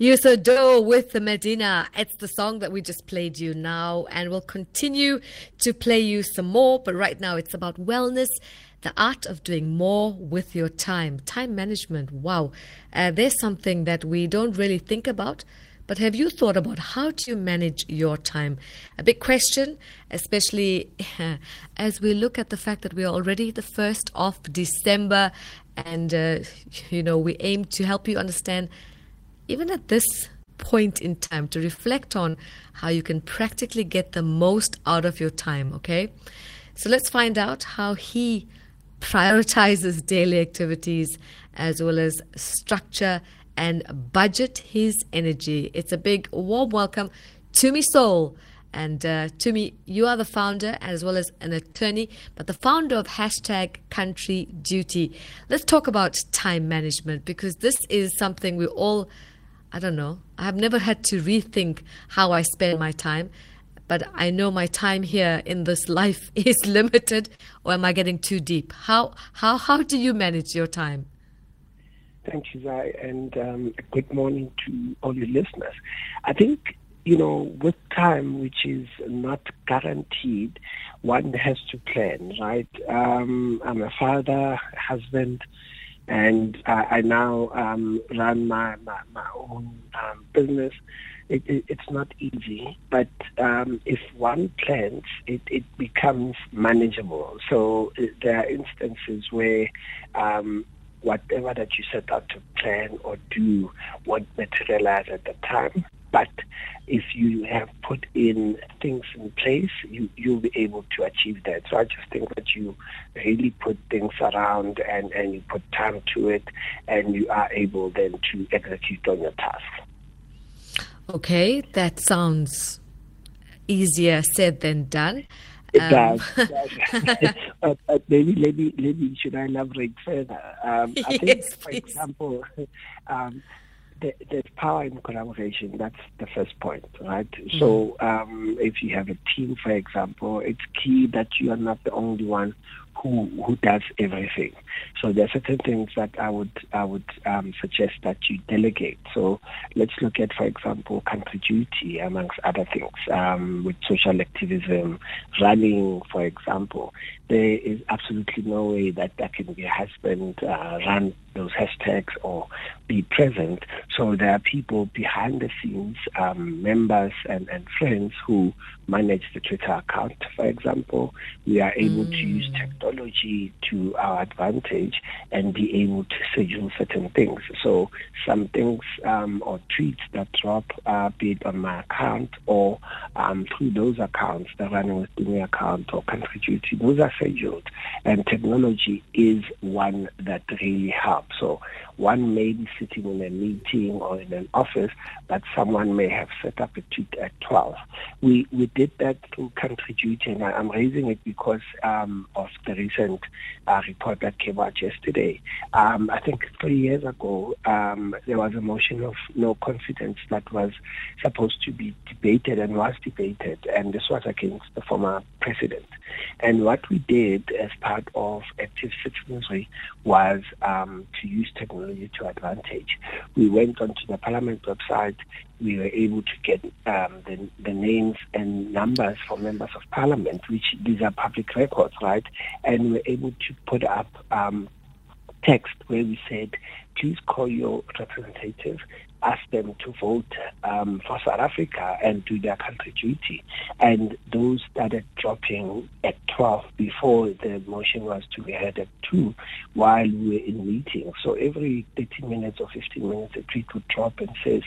Youssou N'Dour with the Medina. It's the song that we just played you now, and we'll continue to play you some more. But right now, it's about wellness, the art of doing more with your time, time management. Wow, uh, there's something that we don't really think about. But have you thought about how do you manage your time? A big question, especially as we look at the fact that we are already the 1st of December and, uh, you know, we aim to help you understand even at this point in time, to reflect on how you can practically get the most out of your time, okay? So let's find out how he prioritizes daily activities as well as structure and budget his energy. It's a big warm welcome Tumi Sole. And uh, to me, you are the founder as well as an attorney, but the founder of hashtag Country Duty. Let's talk about time management because this is something we all I don't know. I have never had to rethink how I spend my time, but I know my time here in this life is limited. Or am I getting too deep? How how how do you manage your time? Thank you, Zai, and um, good morning to all your listeners. I think you know, with time, which is not guaranteed, one has to plan, right? Um, I'm a father, a husband, and I now um, run my, my, my own um, business. It, it, it's not easy, but um, if one plans, it, it becomes manageable. So uh, there are instances where um, whatever that you set out to plan or do won't materialize at the time. But if you have put in things in place, you, you'll be able to achieve that. So I just think that you really put things around and, and you put time to it and you are able then to execute on your task. Okay, that sounds easier said than done. It um, does. but, but, maybe, maybe, maybe should I elaborate further? Um, I yes, think, for please. example, um, there's power in collaboration. That's the first point, right? Mm-hmm. So um, if you have a team, for example, it's key that you are not the only one who who does everything. So there are certain things that I would I would um, suggest that you delegate. So let's look at, for example, country duty amongst other things um, with social activism, running, for example. There is absolutely no way that that can be a husband uh, run those hashtags or be present. So there are people behind the scenes, um, members and, and friends who manage the Twitter account, for example. We are able mm. to use technology to our advantage and be able to schedule certain things. So some things um, or tweets that drop, uh, be it on my account or um, through those accounts, the running with the account or country duty, those are scheduled. And technology is one that really helps. So one may be sitting in a meeting or in an office, but someone may have set up a tweet at 12. We we did that through country duty, and I'm raising it because um, of the recent uh, report that came out yesterday. Um, I think three years ago, um, there was a motion of no confidence that was supposed to be debated and was debated, and this was against the former president. And what we did as part of active citizenry was um, to use technology to advantage. We went onto the Parliament website. We were able to get um, the, the names and numbers for members of Parliament, which these are public records, right? And we were able to put up um, text where we said, please call your representative ask them to vote um, for South Africa and do their country duty. And those started dropping at 12 before the motion was to be heard at 2 while we were in meeting. So every 30 minutes or 15 minutes, a tweet would drop and says,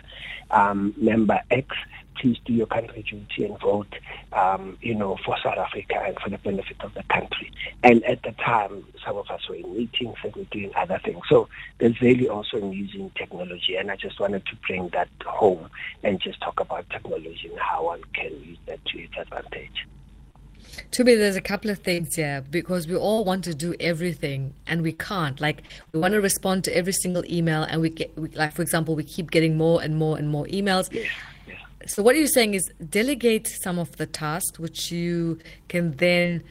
um, member X please do your country duty and vote, um, you know, for South Africa and for the benefit of the country. And at the time, some of us were in meetings and we're doing other things. So there's really also in using technology, and I just wanted to bring that home and just talk about technology and how one can use that to its advantage. To me, there's a couple of things here because we all want to do everything and we can't. Like, we want to respond to every single email, and we get, we, like, for example, we keep getting more and more and more emails. Yeah so what you're saying is delegate some of the tasks which you can then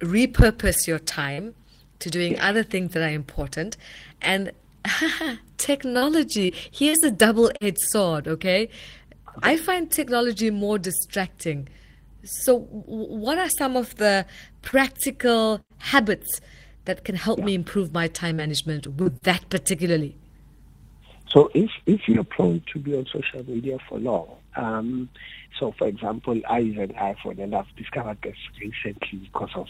repurpose your time to doing other things that are important and technology. Here's a double edged sword, okay? I find technology more distracting. So, what are some of the practical habits that can help yeah. me improve my time management with that particularly? So, if, if you're prone to be on social media for long, um, so, for example, I use an iPhone, and I've discovered this recently because of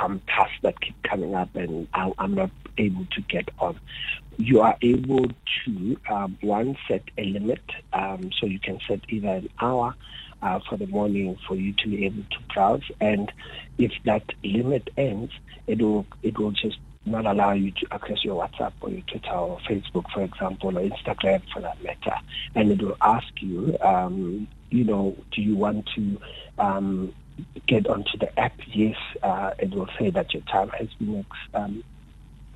some tasks that keep coming up, and I, am not able to get on. You are able to um, one set a limit, um, so you can set either an hour uh, for the morning for you to be able to browse, and if that limit ends, it will it will just not allow you to access your WhatsApp or your Twitter or Facebook, for example, or Instagram for that matter. And it will ask you, um, you know, do you want to um, get onto the app? Yes, uh, it will say that your time has been um,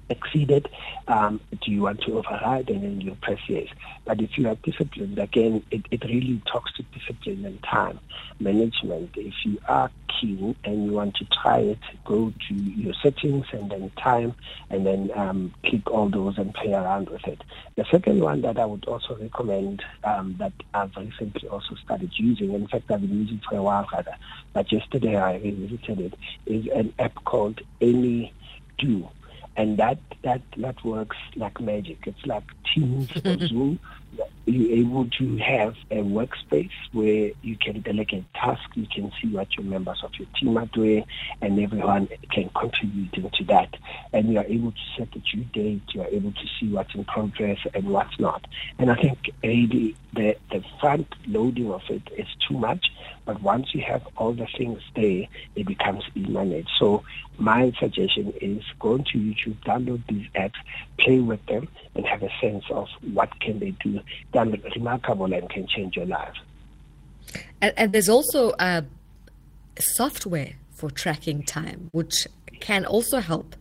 exceeded, um, do you want to override? And then you press yes. But if you are disciplined, again, it, it really talks to discipline and time management. If you are keen and you want to try it, go to your settings and then time and then um, click all those and play around with it. The second one that I would also recommend um, that I've recently also started using, in fact, I've been using for a while rather, but yesterday I revisited it, is an app called Any Do and that that that works like magic. It's like Teams or Zoom. You're able to have a workspace where you can delegate tasks. You can see what your members of your team are doing, and everyone can contribute into that. And you are able to set a due date. You are able to see what's in progress and what's not. And I think really the the front loading of it is too much. But once you have all the things there, it becomes e-managed. So my suggestion is go to YouTube, download these apps, play with them, and have a sense of what can they do. They're remarkable and can change your life. And, and there's also a software for tracking time, which can also help.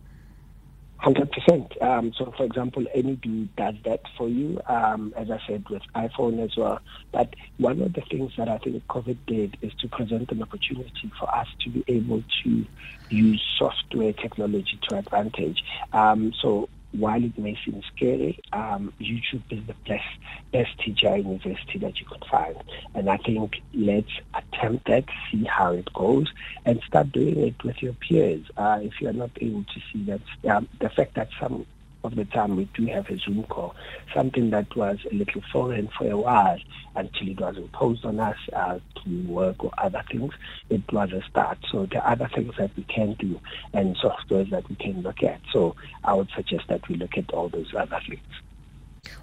Hundred percent. Um, so, for example, AnyDo does that for you, um, as I said, with iPhone as well. But one of the things that I think COVID did is to present an opportunity for us to be able to use software technology to advantage. Um, so, while it may seem scary, um, YouTube is the best best teacher university that you could find. And I think let's attempt that, see how it goes, and start doing it with your peers. Uh, if you are not able to see that, um, the fact that some of the time we do have a Zoom call, something that was a little foreign for a while until it was imposed on us uh, to work or other things. It was a start. So there are other things that we can do and softwares that we can look at. So I would suggest that we look at all those other things.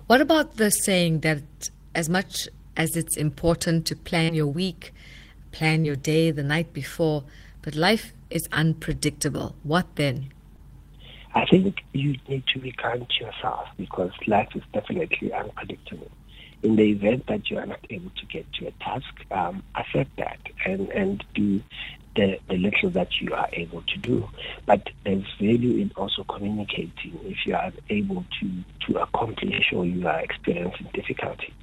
What about the saying that as much as it's important to plan your week, plan your day the night before, but life is unpredictable. What then? I think you need to be kind to yourself because life is definitely unpredictable. In the event that you are not able to get to a task, um, accept that and, and do the, the little that you are able to do. But there's value in also communicating if you are able to, to accomplish or you are experiencing difficulties.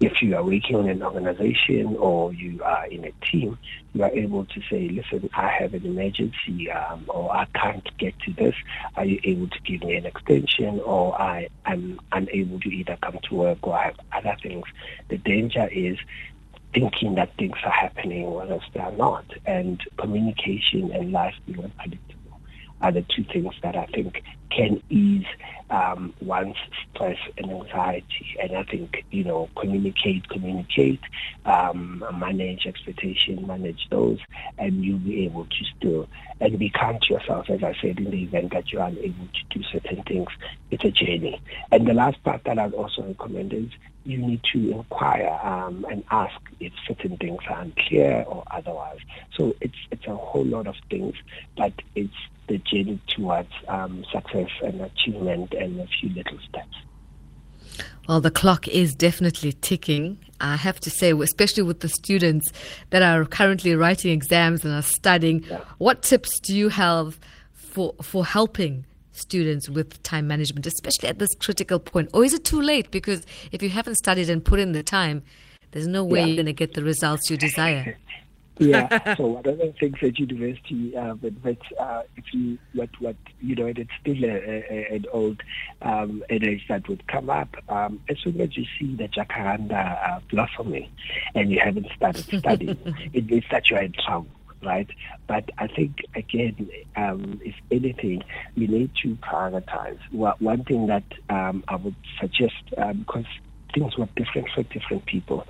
If you are working in an organization or you are in a team, you are able to say, listen, I have an emergency um, or I can't get to this. Are you able to give me an extension or I am unable to either come to work or I have other things? The danger is thinking that things are happening whereas they are not. And communication and life being unpredictable are the two things that I think can ease um, one's stress and anxiety. And I think, you know, communicate, communicate, um, manage expectation, manage those, and you'll be able to still, and be kind to yourself, as I said, in the event that you are unable to do certain things. It's a journey. And the last part that I'd also recommend is you need to inquire um, and ask if certain things are unclear or otherwise. So it's it's a whole lot of things, but it's the journey towards um, success and achievement and a few little steps. Well, the clock is definitely ticking. I have to say, especially with the students that are currently writing exams and are studying, yeah. what tips do you have for for helping students with time management, especially at this critical point? Or is it too late? Because if you haven't studied and put in the time, there's no way yeah. you're going to get the results you desire. yeah. So one of the things at university, uh, but, but uh, if you what what you know, and it's still a, a, an old um, adage that would come up. Um, as soon as you see the jacaranda uh, blossoming, and you haven't started studying, it means that you are in trouble right? But I think, again, um, if anything, we need to prioritize. Well, one thing that um, I would suggest, because um, things were different for different people,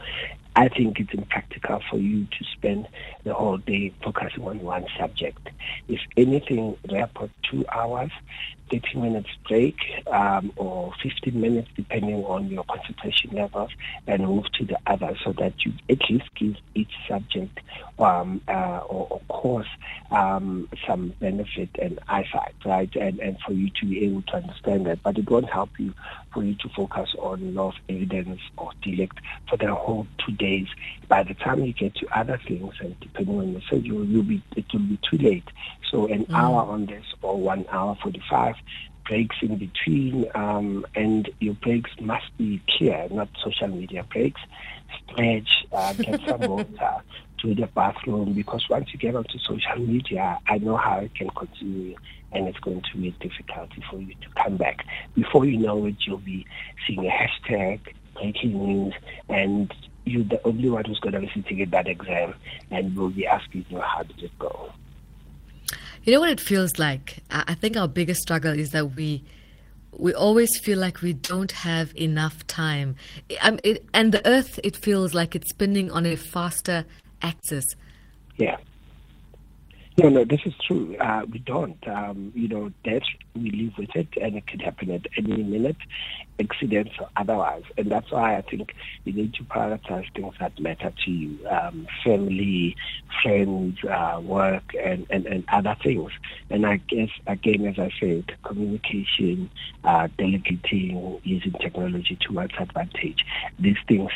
I think it's impractical for you to spend the whole day focusing on one subject. If anything, therefore, two hours, 30 minutes break, um, or 15 minutes, depending on your concentration levels, and move to the other so that you at least give each subject um, uh, or, or, course um, some benefit and eyesight, right? And, and for you to be able to understand that. But it won't help you for you to focus on law of evidence or delict for the whole two days. By the time you get to other things, and depending on the schedule, you'll be, it will be too late. So an mm. hour on this or one hour 45 breaks in between, um, and your breaks must be clear, not social media breaks. Stretch, uh, get some water, to the bathroom, because once you get onto social media, I know how it can continue, and it's going to be a difficulty for you to come back. Before you know it, you'll be seeing a hashtag, breaking news, and you're the only one who's going to be sitting in that exam, and will be asking you, how did it go? You know what it feels like? I think our biggest struggle is that we we always feel like we don't have enough time. It, and the earth, it feels like it's spinning on a faster axis. Yeah. No, no, this is true. Uh, we don't. Um, you know, death, we live with it, and it could happen at any minute, accidents or otherwise. And that's why I think you need to prioritize things that matter to you um, family, friends, uh, work, and, and, and other things. And I guess, again, as I said, communication, uh, delegating, using technology to one's advantage, these things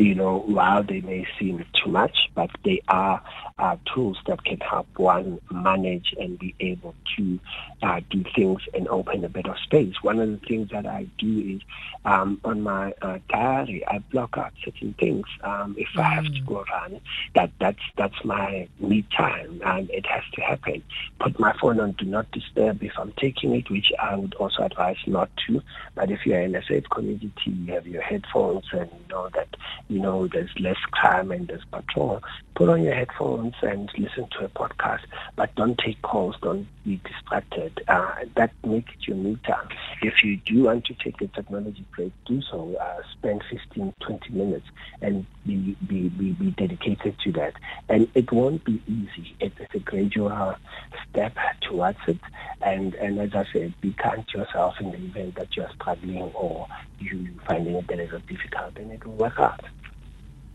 you know, while they may seem too much, but they are uh, tools that can help one manage and be able to uh, do things and open a better space. One of the things that I do is um, on my uh, diary, I block out certain things. Um, if mm. I have to mm. go run, that that's that's my me time, and it has to happen. Put my phone on do not disturb if I'm taking it, which I would also advise not to. But if you're in a safe community, you have your headphones, and you know that you know, there's less crime and there's patrol, put on your headphones and listen to a podcast, but don't take calls, don't be distracted. Uh, that makes it your me time. If you do want to take a technology break, do so. Uh, spend 15, 20 minutes and be, be, be, be dedicated to that. And it won't be easy. It is a gradual step towards it. And, and as I said, be kind to yourself in the event that you're struggling or you're finding it a difficult, and it will work out.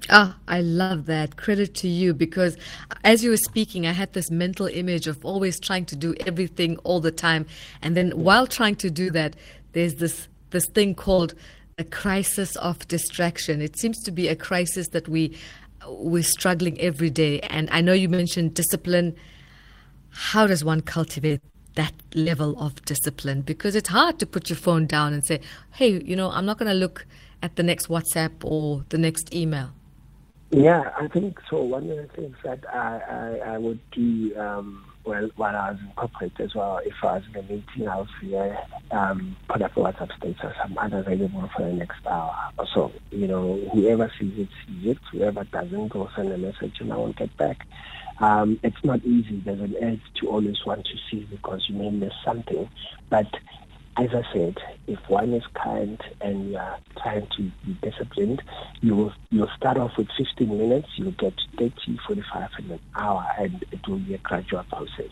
Ah, I love that. Credit to you because as you were speaking, I had this mental image of always trying to do everything all the time. And then while trying to do that, there's this, this thing called a crisis of distraction. It seems to be a crisis that we, we're struggling every day. And I know you mentioned discipline. How does one cultivate that level of discipline? Because it's hard to put your phone down and say, hey, you know, I'm not going to look at the next WhatsApp or the next email. Yeah, I think so. One of the things that I, I, I would do, um, well, while I was in corporate as well, if I was in a meeting, I would say, um, put up a WhatsApp status, I'm unavailable for the next hour so. You know, whoever sees it, sees it. Whoever doesn't, go send a message and I will get back. Um, it's not easy. There's an edge to always want to see because you may miss something. But as I said, if one is kind and you are trying to be disciplined, you will you'll start off with 15 minutes, you'll get 30, 45, and an hour, and it will be a gradual process.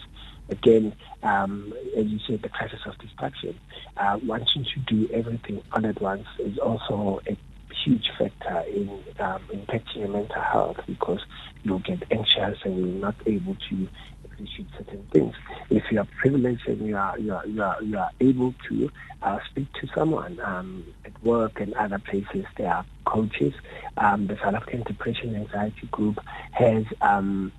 Again, um, as you said, the crisis of distraction. Uh, wanting to do everything all at once is also a huge factor in um, impacting your mental health because you'll get anxious and you're not able to certain things. If you are privileged and you are you are you are, you are able to uh, speak to someone um, at work and other places, there are coaches. Um, the South African Depression Anxiety Group has um,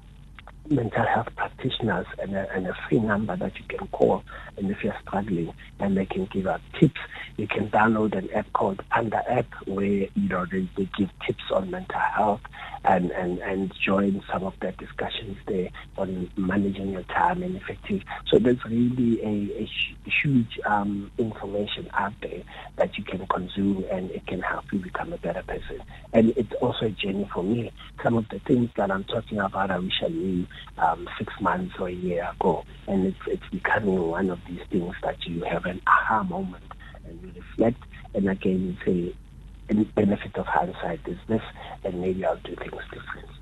mental health practitioners and a, and a, free number that you can call. And if you're struggling, and they can give out tips. You can download an app called Panda App, where you know they, they give tips on mental health. and, and, and join some of their discussions there on managing your time and effective. So there's really a, a huge um, information out there that you can consume and it can help you become a better person. And it's also a journey for me. Some of the things that I'm talking about I wish I knew um, six months or a year ago. And it's, it's becoming one of these things that you have an aha moment and you reflect and again you say, the benefit of hindsight is this, and maybe I'll do things differently.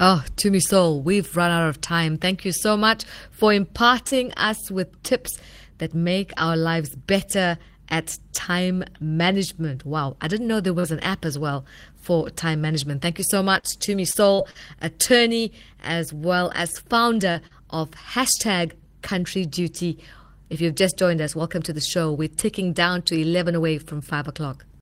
Oh, Tumi Sole, we've run out of time. Thank you so much for imparting us with tips that make our lives better at time management. Wow, I didn't know there was an app as well for time management. Thank you so much, Tumi Sole, attorney as well as founder of hashtag Country Duty. If you've just joined us, welcome to the show. We're ticking down to 11 away from 5 o'clock.